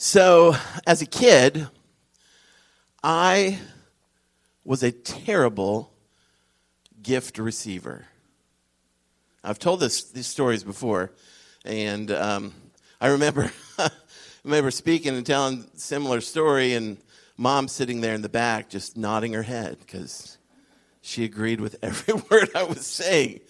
So, as a kid, I was a terrible gift receiver. I've told this, these stories before, and um, I remember remember speaking and telling a similar story, and mom sitting there in the back just nodding her head because she agreed with every word I was saying.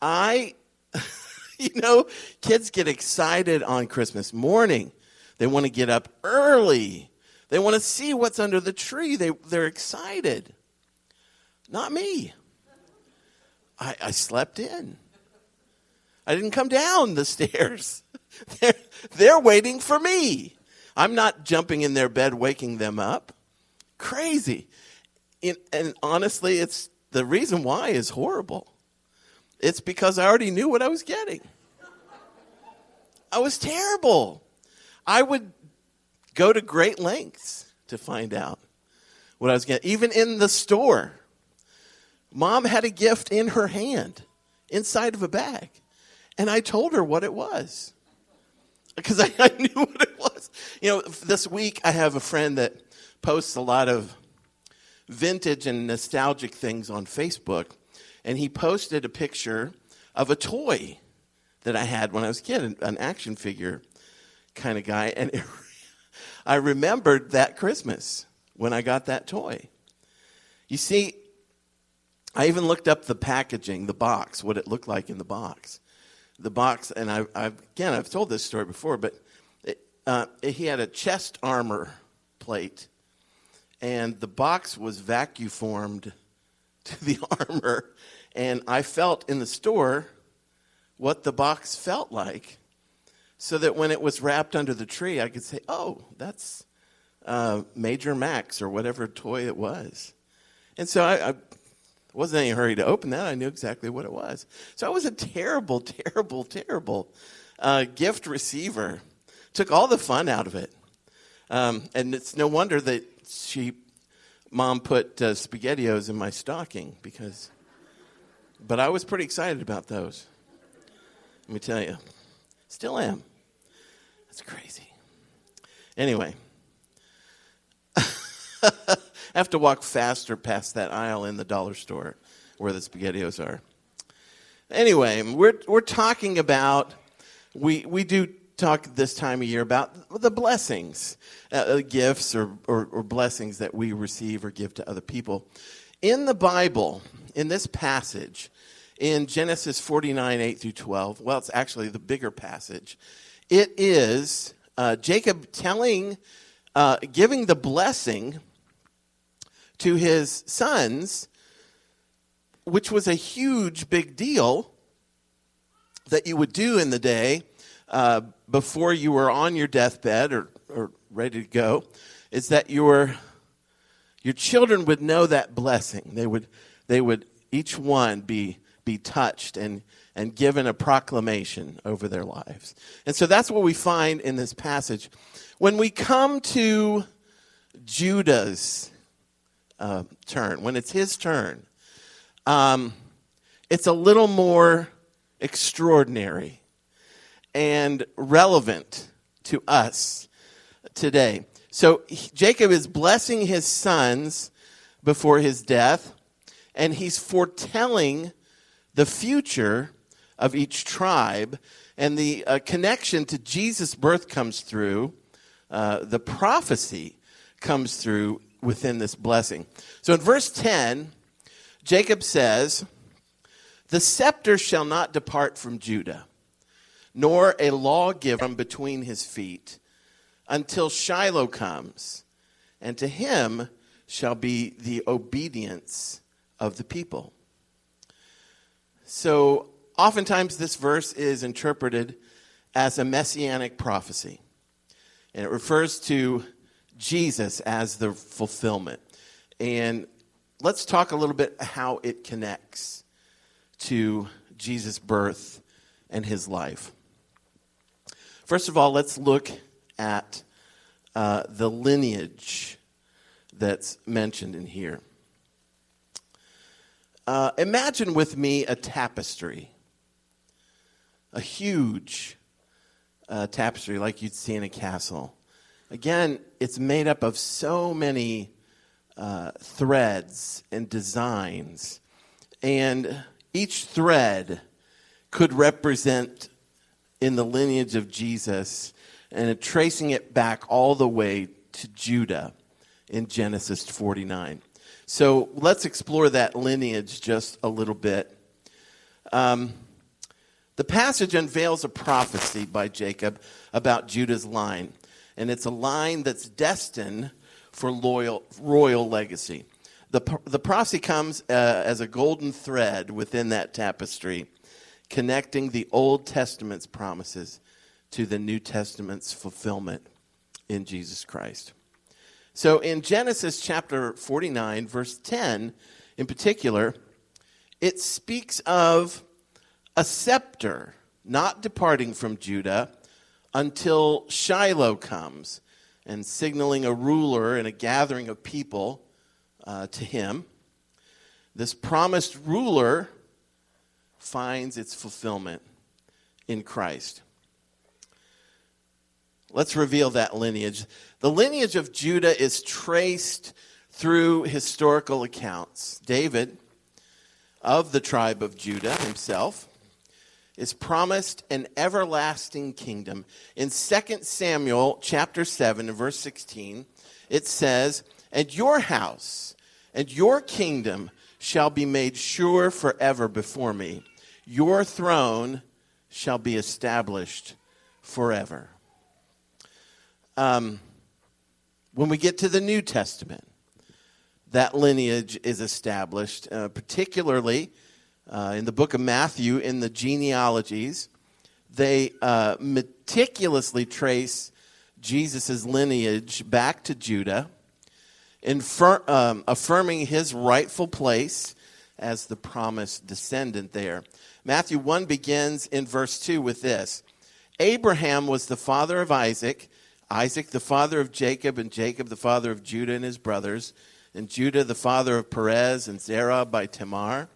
I, you know, kids get excited on Christmas morning. They want to get up early. They want to see what's under the tree. They, they're excited. Not me. I, I slept in. I didn't come down the stairs. They're, they're waiting for me. I'm not jumping in their bed, waking them up. Crazy. In, and honestly, it's the reason why is horrible. It's because I already knew what I was getting. I was terrible. I would go to great lengths to find out what I was getting. Even in the store, mom had a gift in her hand inside of a bag. And I told her what it was because I, I, knew what it was. You know, this week I have a friend that posts a lot of vintage and nostalgic things on Facebook, and he posted a picture of a toy that I had when I was a kid, an action figure kind of guy, and it, I remembered that Christmas when I got that toy. You see, I even looked up the packaging, the box, what it looked like in the box the box, and I, I again, I've told this story before, but it, uh, he had a chest armor plate, and the box was vacuum formed to the armor, and I felt in the store what the box felt like, so that when it was wrapped under the tree, I could say, "Oh, that's uh, Major Max or whatever toy it was," and so I, I wasn't in any hurry to open that. I knew exactly what it was. So I was a terrible, terrible, terrible uh, gift receiver. Took all the fun out of it. Um, and it's no wonder that she, mom put uh, SpaghettiOs in my stocking because, but I was pretty excited about those. Let me tell you. Still am. That's crazy. Anyway. I have to walk faster past that aisle in the dollar store where the SpaghettiOs are. Anyway, we're, we're talking about, we, we do talk this time of year about the blessings, uh, uh, gifts or, or, or blessings that we receive or give to other people. In the Bible, in this passage, in Genesis 49, 8 through 12, well, it's actually the bigger passage. It is uh, Jacob telling, uh, giving the blessing to his sons, which was a huge, big deal that you would do in the day uh, before you were on your deathbed or, or ready to go, is that your, your children would know that blessing. They would, they would each one be, be touched and, and given a proclamation over their lives. And so that's what we find in this passage. When we come to Judah's uh, turn, when it's his turn, um, it's a little more extraordinary and relevant to us today. So Jacob is blessing his sons before his death, and he's foretelling the future of each tribe. And the uh, connection to Jesus' birth comes through, uh, the prophecy comes through within this blessing. So in verse 10, Jacob says, The scepter shall not depart from Judah, nor a lawgiver from between his feet, until Shiloh comes, and to him shall be the obedience of the people. So oftentimes this verse is interpreted as a messianic prophecy. And it refers to Jesus as the fulfillment. And let's talk a little bit how it connects to Jesus' birth and his life. First of all, let's look at uh, the lineage that's mentioned in here. Uh, imagine with me a tapestry, a huge uh, tapestry like you'd see in a castle again, it's made up of so many uh, threads and designs. And each thread could represent in the lineage of Jesus and tracing it back all the way to Judah in Genesis 49. So let's explore that lineage just a little bit. Um, the passage unveils a prophecy by Jacob about Judah's line, and it's a line that's destined for loyal, royal legacy. The, the prophecy comes uh, as a golden thread within that tapestry, connecting the Old Testament's promises to the New Testament's fulfillment in Jesus Christ. So in Genesis chapter 49, verse 10 in particular, it speaks of a scepter not departing from Judah until Shiloh comes and signaling a ruler and a gathering of people uh, to him. This promised ruler finds its fulfillment in Christ. Let's reveal that lineage. The lineage of Judah is traced through historical accounts. David, of the tribe of Judah himself, is promised an everlasting kingdom. In 2 Samuel chapter 7 and verse 16, it says, "And your house and your kingdom shall be made sure forever before me. Your throne shall be established forever." Um, when we get to the New Testament, that lineage is established, uh, particularly uh, in the book of Matthew, in the genealogies, they uh, meticulously trace Jesus' lineage back to Judah, um, affirming his rightful place as the promised descendant there. Matthew 1 begins in verse 2 with this Abraham was the father of Isaac, Isaac the father of Jacob, and Jacob the father of Judah and his brothers, and Judah the father of Perez and Zerah by Tamar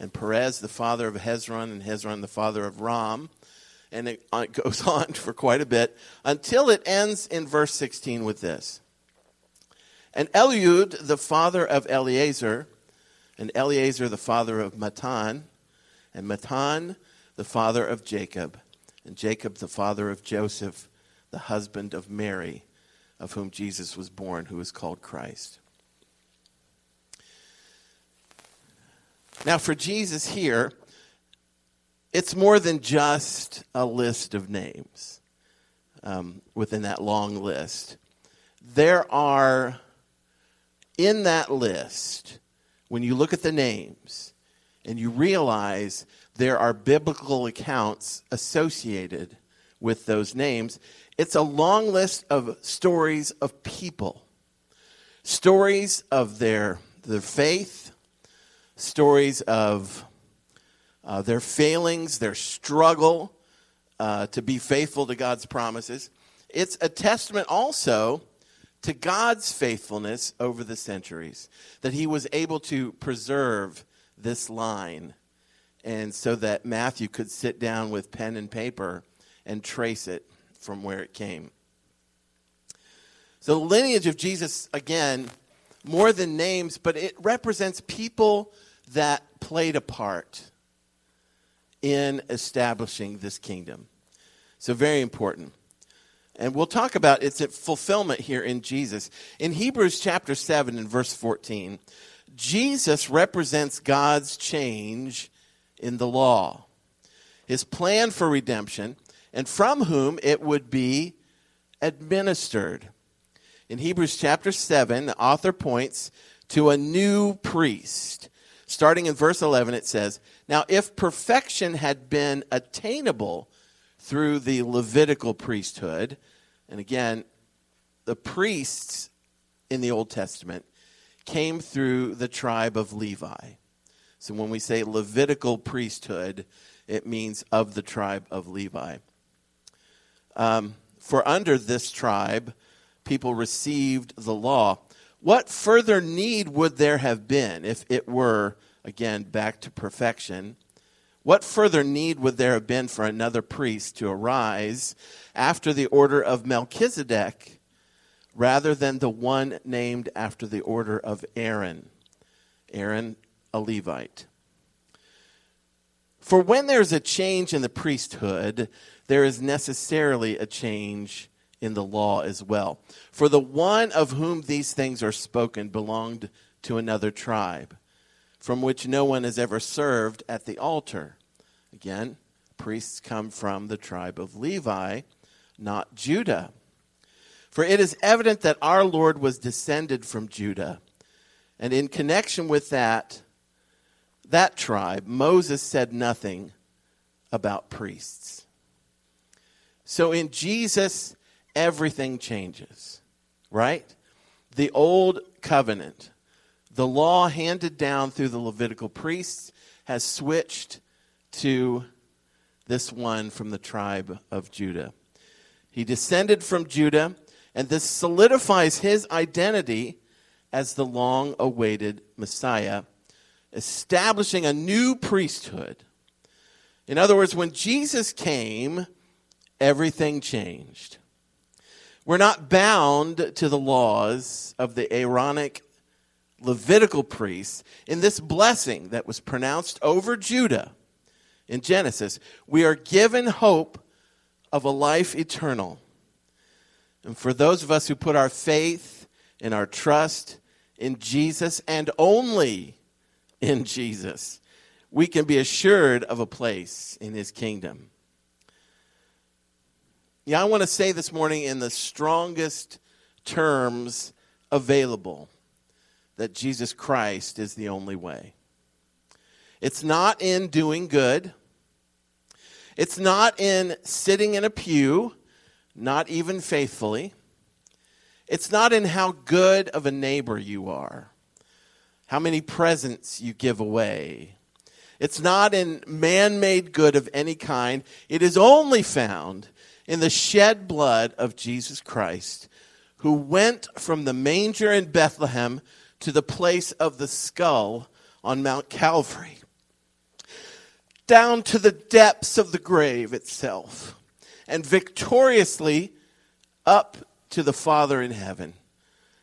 and Perez the father of Hezron, and Hezron the father of Ram. And it, uh, it goes on for quite a bit until it ends in verse 16 with this. And Eliud, the father of Eleazar, and Eleazar, the father of Matthan, and Matthan, the father of Jacob, and Jacob, the father of Joseph, the husband of Mary, of whom Jesus was born, who is called Christ. Now, for Jesus here, it's more than just a list of names um, within that long list. There are, in that list, when you look at the names and you realize there are biblical accounts associated with those names, it's a long list of stories of people, stories of their, their faith stories of uh, their failings, their struggle uh, to be faithful to God's promises. It's a testament also to God's faithfulness over the centuries, that He was able to preserve this line, and so that Matthew could sit down with pen and paper and trace it from where it came. So, the lineage of Jesus, again, more than names, but it represents people that played a part in establishing this kingdom. So, very important. And we'll talk about its fulfillment here in Jesus. In Hebrews chapter 7 and verse 14, Jesus represents God's change in the law, his plan for redemption, and from whom it would be administered. In Hebrews chapter 7, the author points to a new priest Starting in verse 11, it says, Now, if perfection had been attainable through the Levitical priesthood, and again, the priests in the Old Testament came through the tribe of Levi. So when we say Levitical priesthood, it means of the tribe of Levi. Um, for under this tribe, people received the law. What further need would there have been if it were, again, back to perfection? What further need would there have been for another priest to arise after the order of Melchizedek rather than the one named after the order of Aaron. Aaron, a Levite. For when there's a change in the priesthood, there is necessarily a change in the law as well. For the one of whom these things are spoken belonged to another tribe, from which no one has ever served at the altar. Again, priests come from the tribe of Levi, not Judah. For it is evident that our Lord was descended from Judah. And in connection with that, that tribe, Moses said nothing about priests. So in Jesus, everything changes, right? The old covenant, the law handed down through the Levitical priests, has switched to this one from the tribe of Judah. He descended from Judah, and this solidifies his identity as the long awaited Messiah, establishing a new priesthood. In other words, when Jesus came, everything changed. We're not bound to the laws of the Aaronic Levitical priests in this blessing that was pronounced over Judah in Genesis. We are given hope of a life eternal. And for those of us who put our faith and our trust in Jesus and only in Jesus, we can be assured of a place in his kingdom. Yeah, I want to say this morning in the strongest terms available that Jesus Christ is the only way. It's not in doing good. It's not in sitting in a pew, not even faithfully. It's not in how good of a neighbor you are, how many presents you give away. It's not in man made good of any kind. It is only found in the shed blood of Jesus Christ, who went from the manger in Bethlehem to the place of the skull on Mount Calvary, down to the depths of the grave itself, and victoriously up to the Father in heaven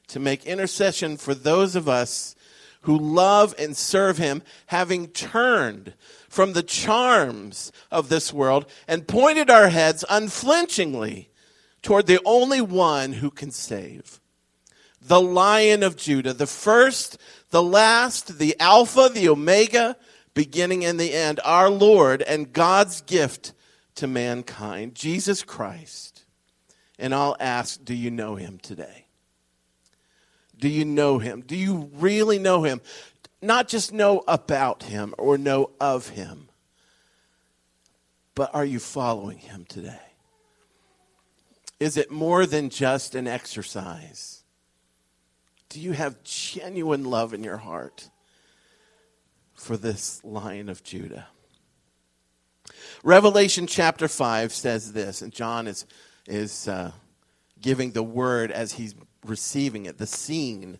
to make intercession for those of us who love and serve him, having turned from the charms of this world and pointed our heads unflinchingly toward the only one who can save. The Lion of Judah, the first, the last, the Alpha, the Omega, beginning and the end, our Lord and God's gift to mankind, Jesus Christ. And I'll ask, do you know him today? Do you know him? Do you really know him? Not just know about him or know of him, but are you following him today? Is it more than just an exercise? Do you have genuine love in your heart for this lion of Judah? Revelation chapter 5 says this, and John is, is uh, giving the word as he's receiving it, the scene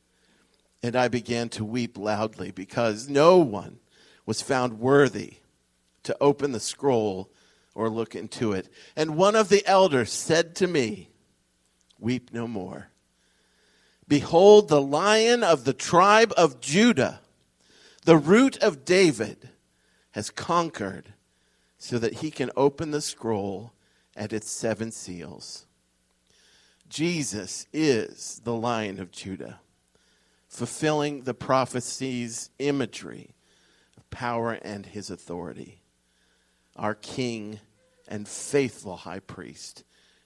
And I began to weep loudly because no one was found worthy to open the scroll or look into it. And one of the elders said to me, Weep no more. Behold, the lion of the tribe of Judah, the root of David, has conquered so that he can open the scroll at its seven seals. Jesus is the lion of Judah fulfilling the prophecy's imagery of power and his authority. Our King and faithful high priest,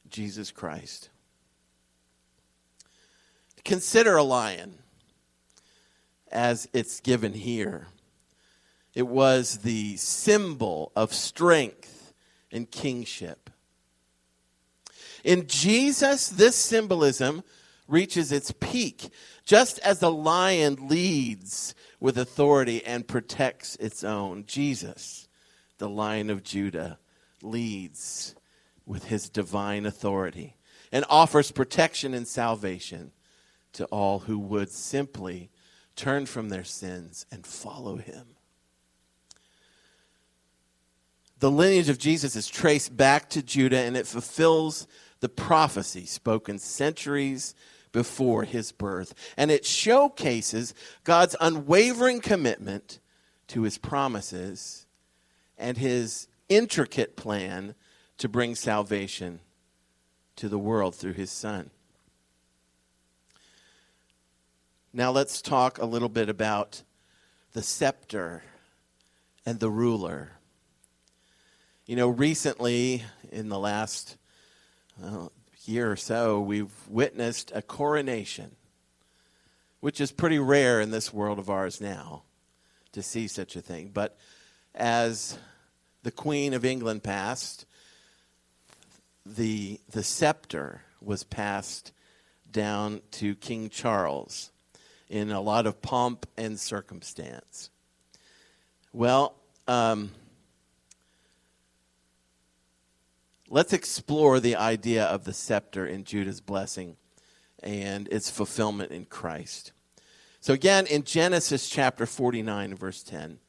Jesus Christ. Consider a lion as it's given here. It was the symbol of strength and kingship. In Jesus, this symbolism reaches its peak, just as the lion leads with authority and protects its own. Jesus, the lion of Judah, leads with his divine authority and offers protection and salvation to all who would simply turn from their sins and follow him. The lineage of Jesus is traced back to Judah and it fulfills the prophecy spoken centuries before his birth. And it showcases God's unwavering commitment to his promises and his intricate plan to bring salvation to the world through his son. Now let's talk a little bit about the scepter and the ruler. You know, recently, in the last well, year or so, we've witnessed a coronation, which is pretty rare in this world of ours now to see such a thing. But as the Queen of England passed, the, the scepter was passed down to King Charles in a lot of pomp and circumstance. Well, um, let's explore the idea of the scepter in Judah's blessing and its fulfillment in Christ. So, again, in Genesis chapter 49, verse 10,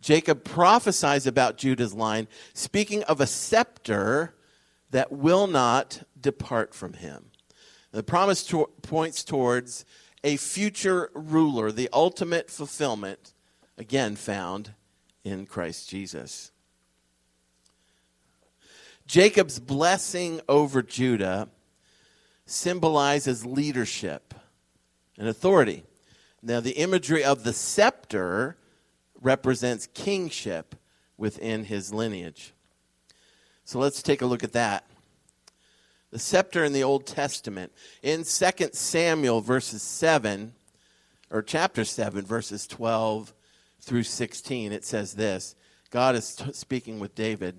Jacob prophesies about Judah's line, speaking of a scepter that will not depart from him. The promise to- points towards a future ruler, the ultimate fulfillment, again found in Christ Jesus. Jacob's blessing over Judah symbolizes leadership and authority. Now, the imagery of the scepter represents kingship within his lineage. So let's take a look at that. The scepter in the Old Testament. In 2 Samuel, verses 7, or chapter 7, verses 12 through 16, it says this God is t- speaking with David.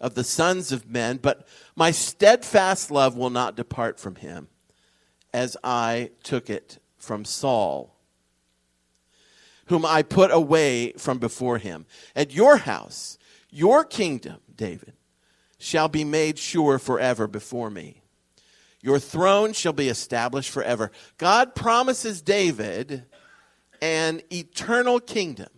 of the sons of men, but my steadfast love will not depart from him, as I took it from Saul, whom I put away from before him. At your house, your kingdom, David, shall be made sure forever before me. Your throne shall be established forever. God promises David an eternal kingdom,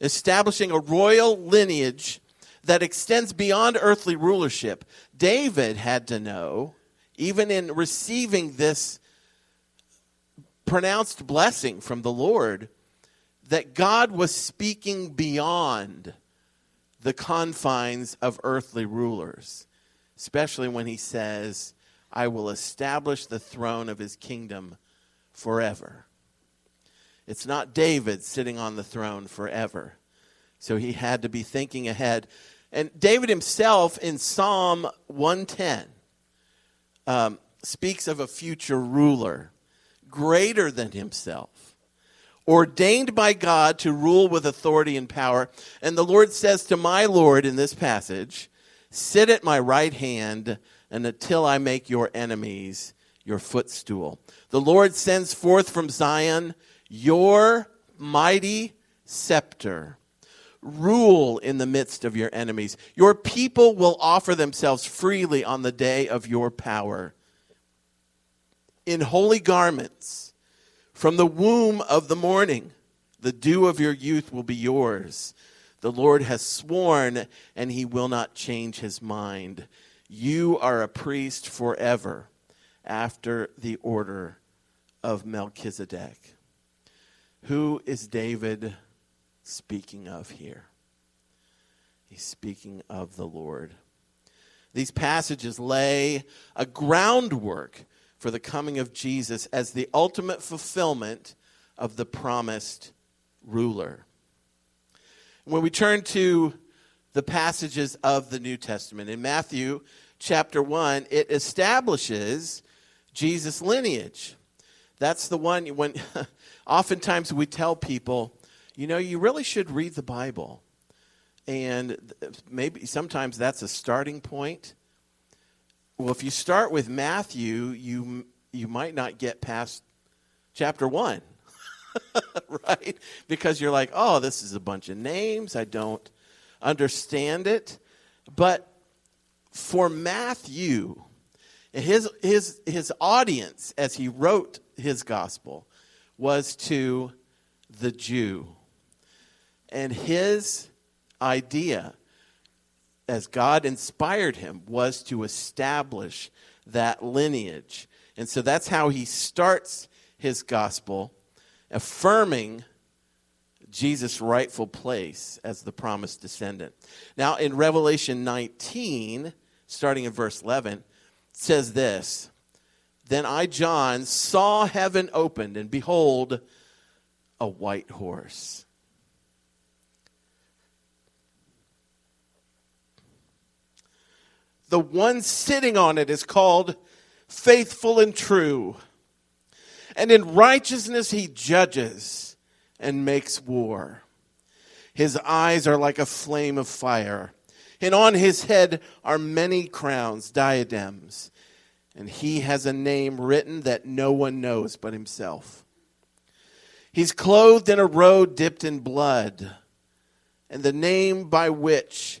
establishing a royal lineage that extends beyond earthly rulership. David had to know, even in receiving this pronounced blessing from the Lord, that God was speaking beyond the confines of earthly rulers, especially when he says, I will establish the throne of his kingdom forever. It's not David sitting on the throne forever. So he had to be thinking ahead. And David himself in Psalm 110 um, speaks of a future ruler greater than himself, ordained by God to rule with authority and power. And the Lord says to my Lord in this passage, Sit at my right hand and until I make your enemies your footstool. The Lord sends forth from Zion your mighty scepter rule in the midst of your enemies. Your people will offer themselves freely on the day of your power. In holy garments, from the womb of the morning, the dew of your youth will be yours. The Lord has sworn, and he will not change his mind. You are a priest forever after the order of Melchizedek. Who is David? Speaking of here? He's speaking of the Lord. These passages lay a groundwork for the coming of Jesus as the ultimate fulfillment of the promised ruler. When we turn to the passages of the New Testament, in Matthew chapter 1, it establishes Jesus' lineage. That's the one when oftentimes we tell people, you know, you really should read the Bible. And maybe sometimes that's a starting point. Well, if you start with Matthew, you you might not get past chapter 1. right? Because you're like, "Oh, this is a bunch of names. I don't understand it." But for Matthew, his his his audience as he wrote his gospel was to the Jew. And his idea, as God inspired him, was to establish that lineage. And so that's how he starts his gospel, affirming Jesus' rightful place as the promised descendant. Now, in Revelation 19, starting in verse 11, says this Then I, John, saw heaven opened, and behold, a white horse. The one sitting on it is called faithful and true. And in righteousness he judges and makes war. His eyes are like a flame of fire, and on his head are many crowns, diadems, and he has a name written that no one knows but himself. He's clothed in a robe dipped in blood, and the name by which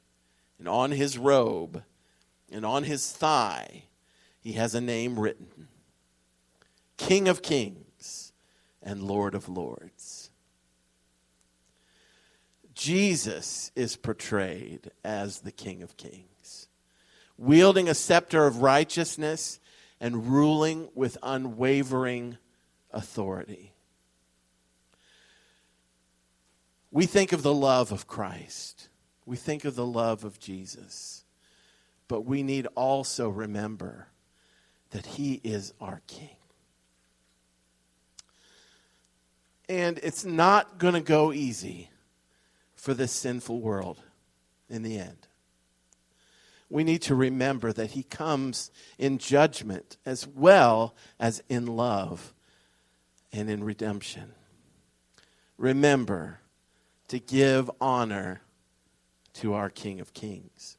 and on his robe and on his thigh, he has a name written King of Kings and Lord of Lords. Jesus is portrayed as the King of Kings, wielding a scepter of righteousness and ruling with unwavering authority. We think of the love of Christ we think of the love of Jesus. But we need also remember that he is our king. And it's not going to go easy for this sinful world in the end. We need to remember that he comes in judgment as well as in love and in redemption. Remember to give honor to our King of Kings.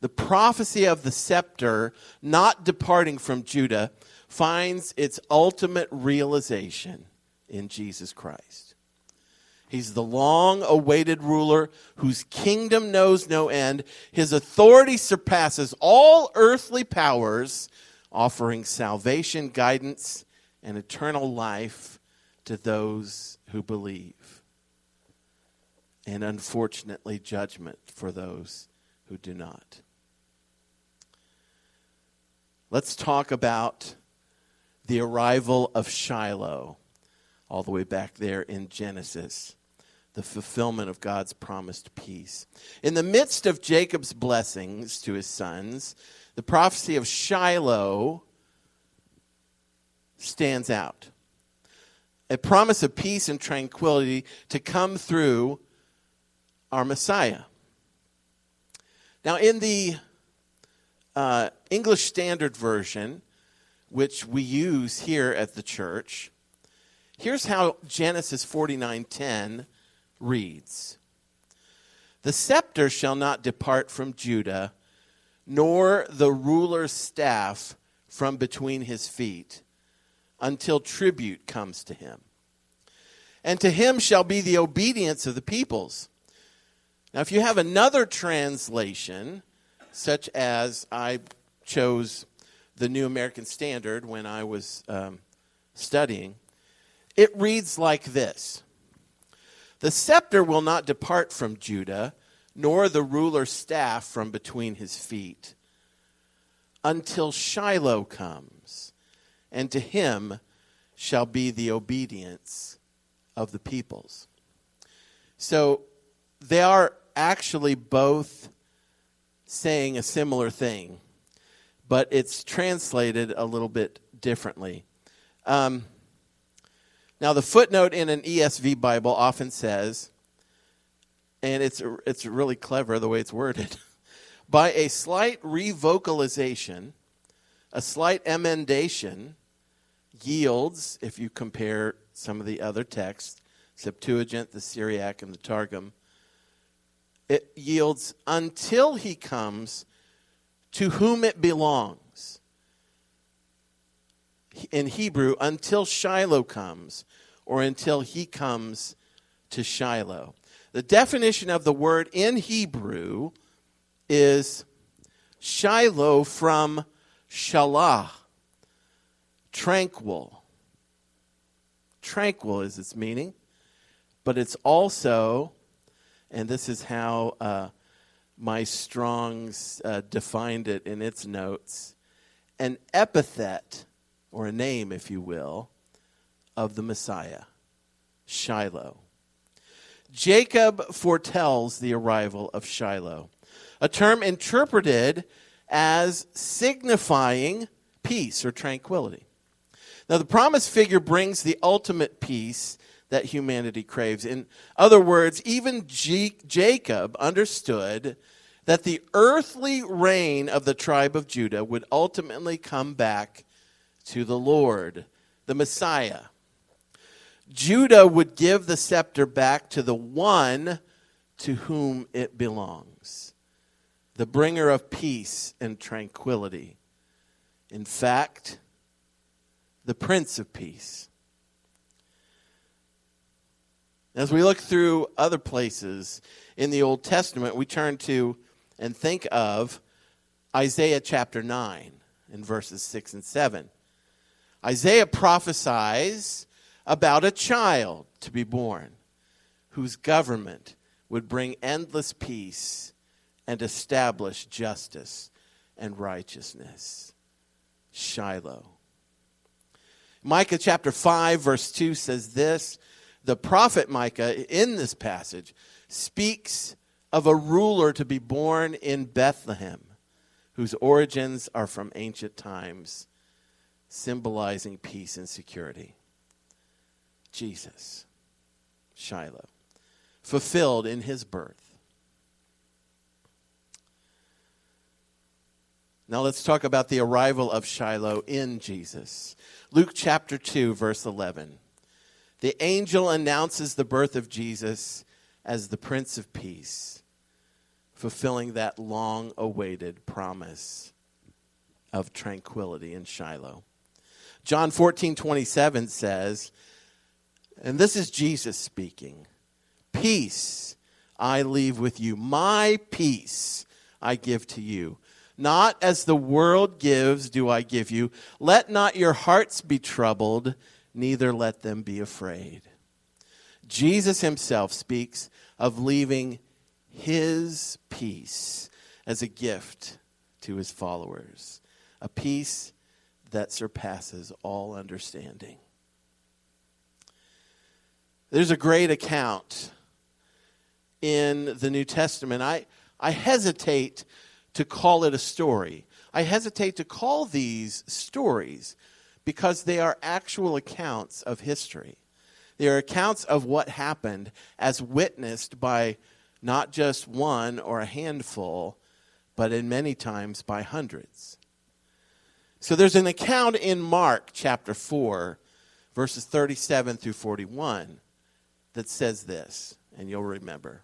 The prophecy of the scepter not departing from Judah finds its ultimate realization in Jesus Christ. He's the long awaited ruler whose kingdom knows no end. His authority surpasses all earthly powers, offering salvation, guidance, and eternal life to those who believe and unfortunately, judgment for those who do not. Let's talk about the arrival of Shiloh, all the way back there in Genesis, the fulfillment of God's promised peace. In the midst of Jacob's blessings to his sons, the prophecy of Shiloh stands out. A promise of peace and tranquility to come through our Messiah. Now, in the uh, English Standard Version, which we use here at the church, here's how Genesis 49:10 reads. The scepter shall not depart from Judah, nor the ruler's staff from between his feet, until tribute comes to him. And to him shall be the obedience of the peoples. Now, if you have another translation, such as I chose the New American Standard when I was um, studying. It reads like this The scepter will not depart from Judah, nor the ruler's staff from between his feet, until Shiloh comes, and to him shall be the obedience of the peoples. So they are actually both saying a similar thing, but it's translated a little bit differently. Um, now, the footnote in an ESV Bible often says, and it's, it's really clever the way it's worded, by a slight revocalization, a slight emendation yields, if you compare some of the other texts, Septuagint, the Syriac, and the Targum, it yields until he comes to whom it belongs. In Hebrew, until Shiloh comes, or until he comes to Shiloh. The definition of the word in Hebrew is Shiloh from Shalah, tranquil. Tranquil is its meaning, but it's also and this is how uh, my Strong's uh, defined it in its notes an epithet, or a name, if you will, of the Messiah, Shiloh. Jacob foretells the arrival of Shiloh, a term interpreted as signifying peace or tranquility. Now, the promised figure brings the ultimate peace that humanity craves. In other words, even G- Jacob understood that the earthly reign of the tribe of Judah would ultimately come back to the Lord, the Messiah. Judah would give the scepter back to the one to whom it belongs, the bringer of peace and tranquility. In fact, the Prince of Peace. As we look through other places in the Old Testament, we turn to and think of Isaiah chapter 9 in verses 6 and 7. Isaiah prophesies about a child to be born whose government would bring endless peace and establish justice and righteousness. Shiloh. Micah chapter 5, verse 2 says this the prophet Micah in this passage speaks of a ruler to be born in Bethlehem, whose origins are from ancient times, symbolizing peace and security. Jesus, Shiloh, fulfilled in his birth. Now let's talk about the arrival of Shiloh in Jesus. Luke chapter 2, verse 11 the angel announces the birth of Jesus as the Prince of Peace, fulfilling that long awaited promise of tranquility in Shiloh. John 14, 27 says, and this is Jesus speaking Peace I leave with you, my peace I give to you. Not as the world gives, do I give you. Let not your hearts be troubled neither let them be afraid. Jesus himself speaks of leaving his peace as a gift to his followers, a peace that surpasses all understanding. There's a great account in the New Testament. I, I hesitate to call it a story. I hesitate to call these stories because they are actual accounts of history. They are accounts of what happened as witnessed by not just one or a handful, but in many times by hundreds. So there's an account in Mark chapter 4, verses 37 through 41, that says this, and you'll remember.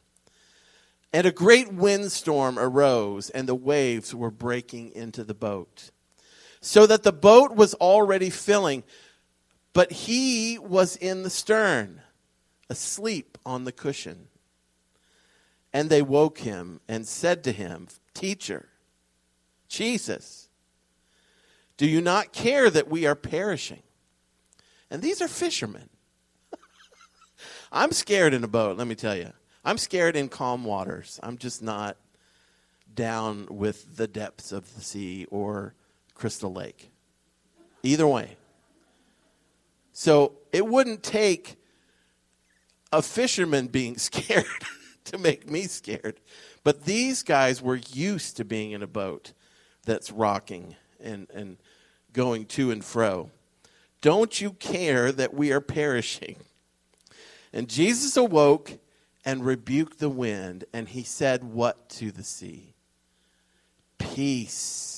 And a great windstorm arose, and the waves were breaking into the boat so that the boat was already filling, but he was in the stern, asleep on the cushion. And they woke him and said to him, Teacher, Jesus, Do you not care that we are perishing? And these are fishermen. I'm scared in a boat, let me tell you. I'm scared in calm waters. I'm just not down with the depths of the sea or Crystal Lake. Either way. So it wouldn't take a fisherman being scared to make me scared. But these guys were used to being in a boat that's rocking and, and going to and fro. Don't you care that we are perishing? And Jesus awoke and rebuked the wind, and he said, What to the sea? Peace,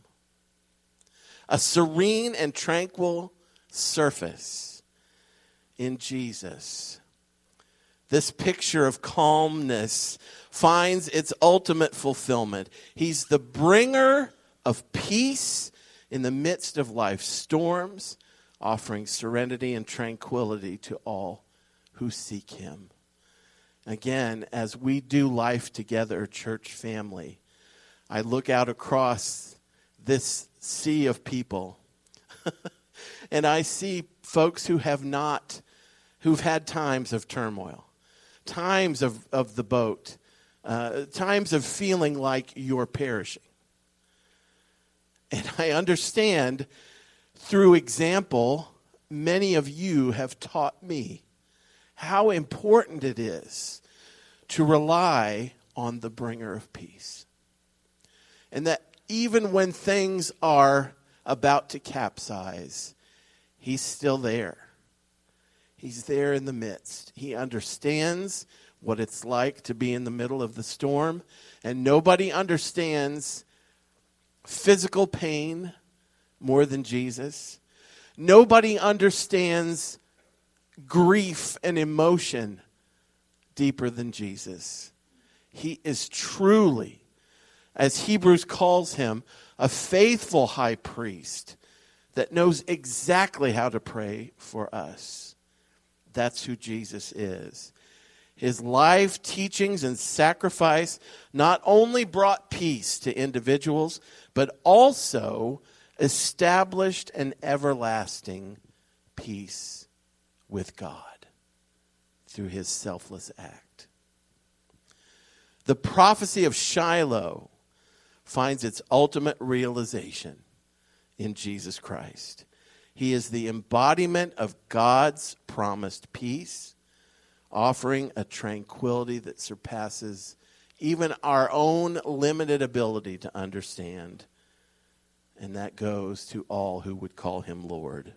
a serene and tranquil surface in Jesus. This picture of calmness finds its ultimate fulfillment. He's the bringer of peace in the midst of life's storms, offering serenity and tranquility to all who seek him. Again, as we do life together, church family, I look out across this sea of people and I see folks who have not, who've had times of turmoil, times of, of the boat, uh, times of feeling like you're perishing. And I understand through example, many of you have taught me how important it is to rely on the bringer of peace. And that even when things are about to capsize, he's still there. He's there in the midst. He understands what it's like to be in the middle of the storm, and nobody understands physical pain more than Jesus. Nobody understands grief and emotion deeper than Jesus. He is truly, as Hebrews calls him, a faithful high priest that knows exactly how to pray for us. That's who Jesus is. His life, teachings, and sacrifice not only brought peace to individuals, but also established an everlasting peace with God through his selfless act. The prophecy of Shiloh finds its ultimate realization in Jesus Christ. He is the embodiment of God's promised peace offering a tranquility that surpasses even our own limited ability to understand. And that goes to all who would call him Lord.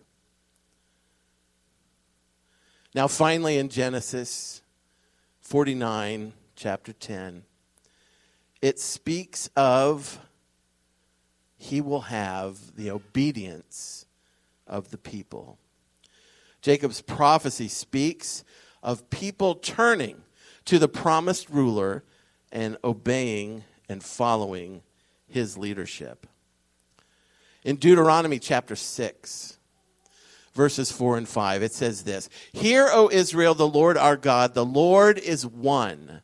Now, finally, in Genesis 49, chapter 10, it speaks of he will have the obedience of the people. Jacob's prophecy speaks of people turning to the promised ruler and obeying and following his leadership. In Deuteronomy chapter 6, verses 4 and 5, it says this Hear, O Israel, the Lord our God, the Lord is one.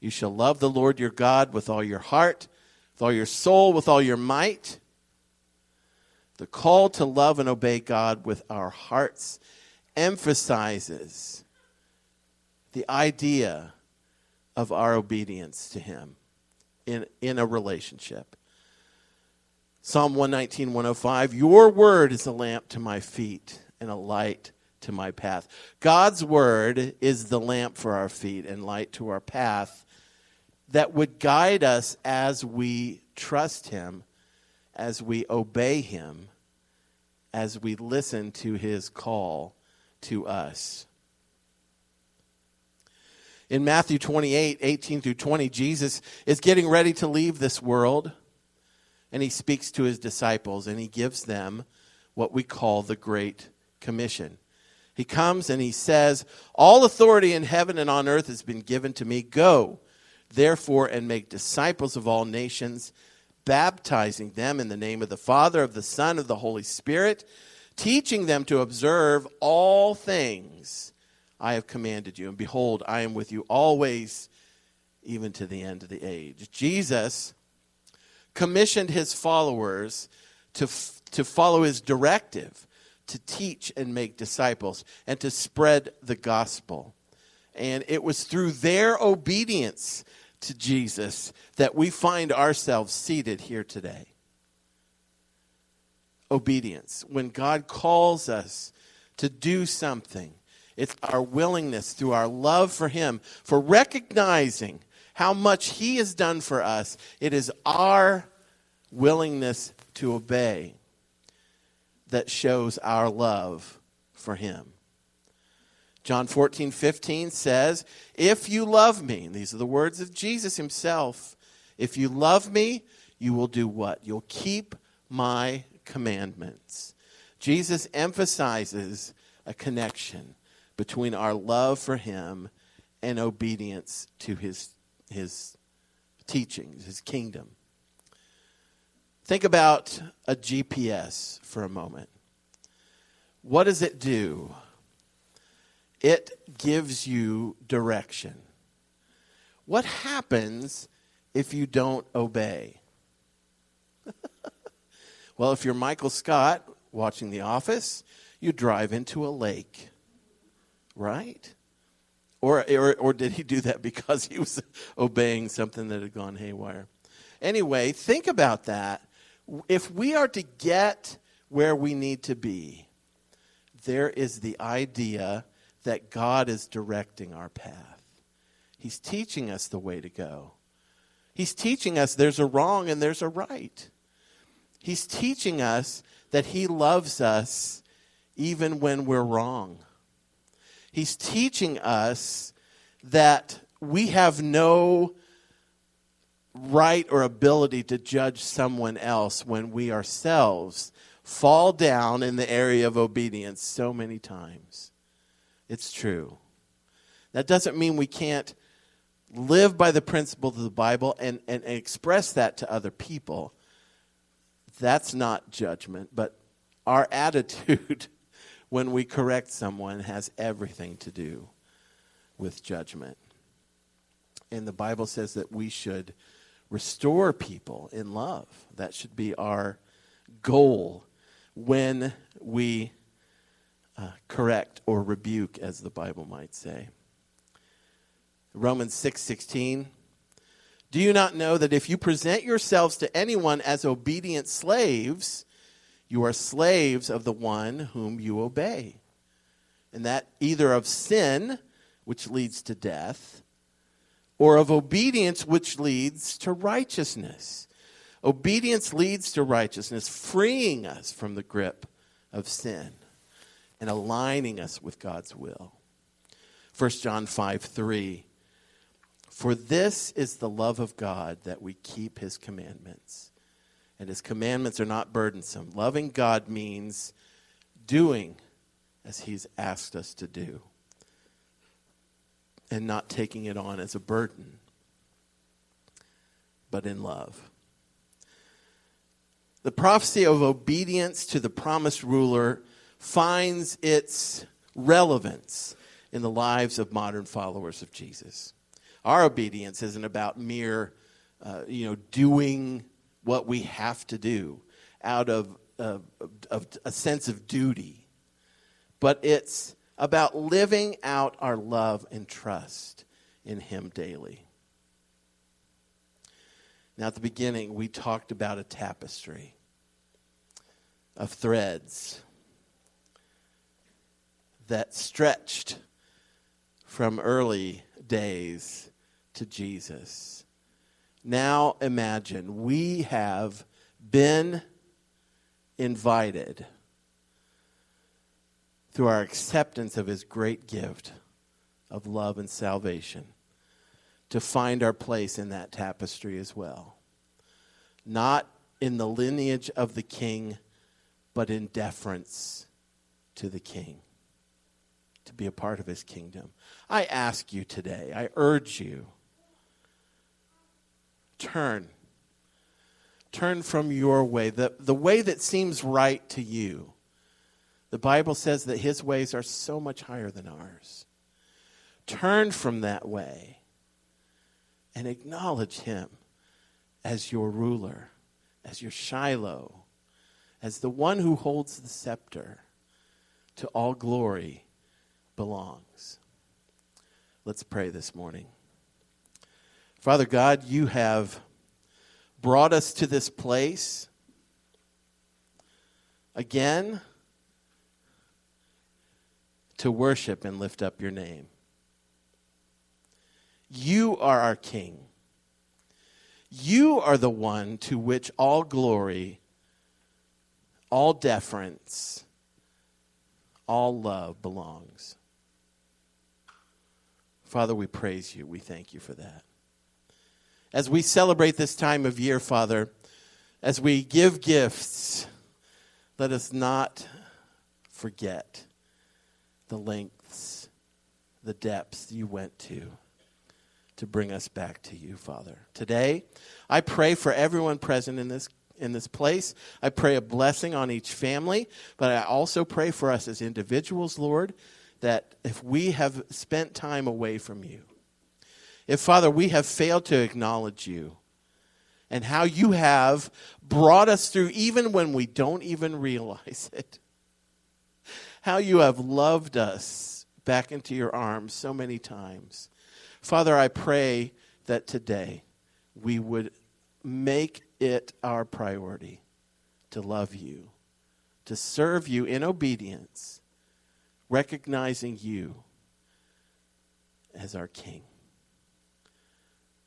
You shall love the Lord your God with all your heart, with all your soul, with all your might. The call to love and obey God with our hearts emphasizes the idea of our obedience to Him in, in a relationship. Psalm 119, 105 Your word is a lamp to my feet and a light to my path. God's word is the lamp for our feet and light to our path that would guide us as we trust Him, as we obey Him, as we listen to His call to us. In Matthew 28, 18 through 20, Jesus is getting ready to leave this world. and he speaks to his disciples and he gives them what we call the Great Commission. He comes and he says, All authority in heaven and on earth has been given to me. Go, therefore, and make disciples of all nations, baptizing them in the name of the Father, of the Son, of the Holy Spirit, teaching them to observe all things I have commanded you. And behold, I am with you always, even to the end of the age. Jesus commissioned his followers to, f- to follow his directive to teach and make disciples and to spread the gospel. And it was through their obedience to Jesus that we find ourselves seated here today. Obedience. When God calls us to do something, it's our willingness through our love for Him, for recognizing how much He has done for us. It is our willingness to obey that shows our love for Him. John 14, 15 says, If you love me, these are the words of Jesus Himself, if you love me, you will do what? You'll keep my commandments. Jesus emphasizes a connection between our love for him and obedience to his, his teachings, his kingdom. Think about a GPS for a moment. What does it do? It gives you direction. What happens if you don't obey? well, if you're Michael Scott watching The Office, you drive into a lake right? Or, or, or did he do that because he was obeying something that had gone haywire? Anyway, think about that. If we are to get where we need to be, there is the idea that God is directing our path. He's teaching us the way to go. He's teaching us there's a wrong and there's a right. He's teaching us that He loves us even when we're wrong. He's teaching us that we have no right or ability to judge someone else when we ourselves fall down in the area of obedience so many times. It's true. That doesn't mean we can't live by the principles of the Bible and, and, and express that to other people. That's not judgment, but our attitude when we correct someone has everything to do with judgment. And the Bible says that we should restore people in love. That should be our goal when we uh, correct or rebuke, as the Bible might say. Romans 6 16. Do you not know that if you present yourselves to anyone as obedient slaves, you are slaves of the one whom you obey. And that either of sin, which leads to death, or of obedience, which leads to righteousness. Obedience leads to righteousness, freeing us from the grip of sin and aligning us with God's will. 1 John 5 3. For this is the love of God that we keep his commandments and his commandments are not burdensome. Loving God means doing as he's asked us to do and not taking it on as a burden, but in love. The prophecy of obedience to the promised ruler finds its relevance in the lives of modern followers of Jesus. Our obedience isn't about mere, uh, you know, doing what we have to do out of, of, of a sense of duty, but it's about living out our love and trust in Him daily. Now, at the beginning, we talked about a tapestry of threads that stretched from early days to Jesus. Now imagine we have been invited through our acceptance of his great gift of love and salvation to find our place in that tapestry as well. Not in the lineage of the king, but in deference to the king, to be a part of his kingdom. I ask you today, I urge you, turn. Turn from your way, the, the way that seems right to you. The Bible says that his ways are so much higher than ours. Turn from that way and acknowledge him as your ruler, as your Shiloh, as the one who holds the scepter. To all glory belongs. Let's pray this morning. Father God, you have brought us to this place again to worship and lift up your name. You are our King. You are the one to which all glory, all deference, all love belongs. Father, we praise you. We thank you for that. As we celebrate this time of year, Father, as we give gifts, let us not forget the lengths, the depths you went to to bring us back to you, Father. Today, I pray for everyone present in this in this place. I pray a blessing on each family, but I also pray for us as individuals, Lord, that if we have spent time away from you, if Father, we have failed to acknowledge you and how you have brought us through even when we don't even realize it, how you have loved us back into your arms so many times Father, I pray that today we would make it our priority to love you, to serve you in obedience, recognizing you as our King.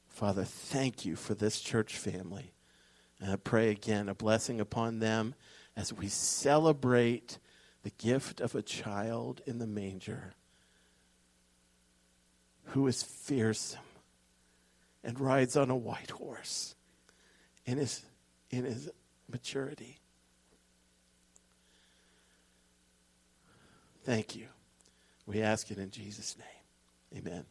Father, thank you for this church family. And I pray again a blessing upon them as we celebrate the gift of a child in the manger who is fearsome and rides on a white horse in his, in his maturity. Thank you. We ask it in Jesus' name. Amen.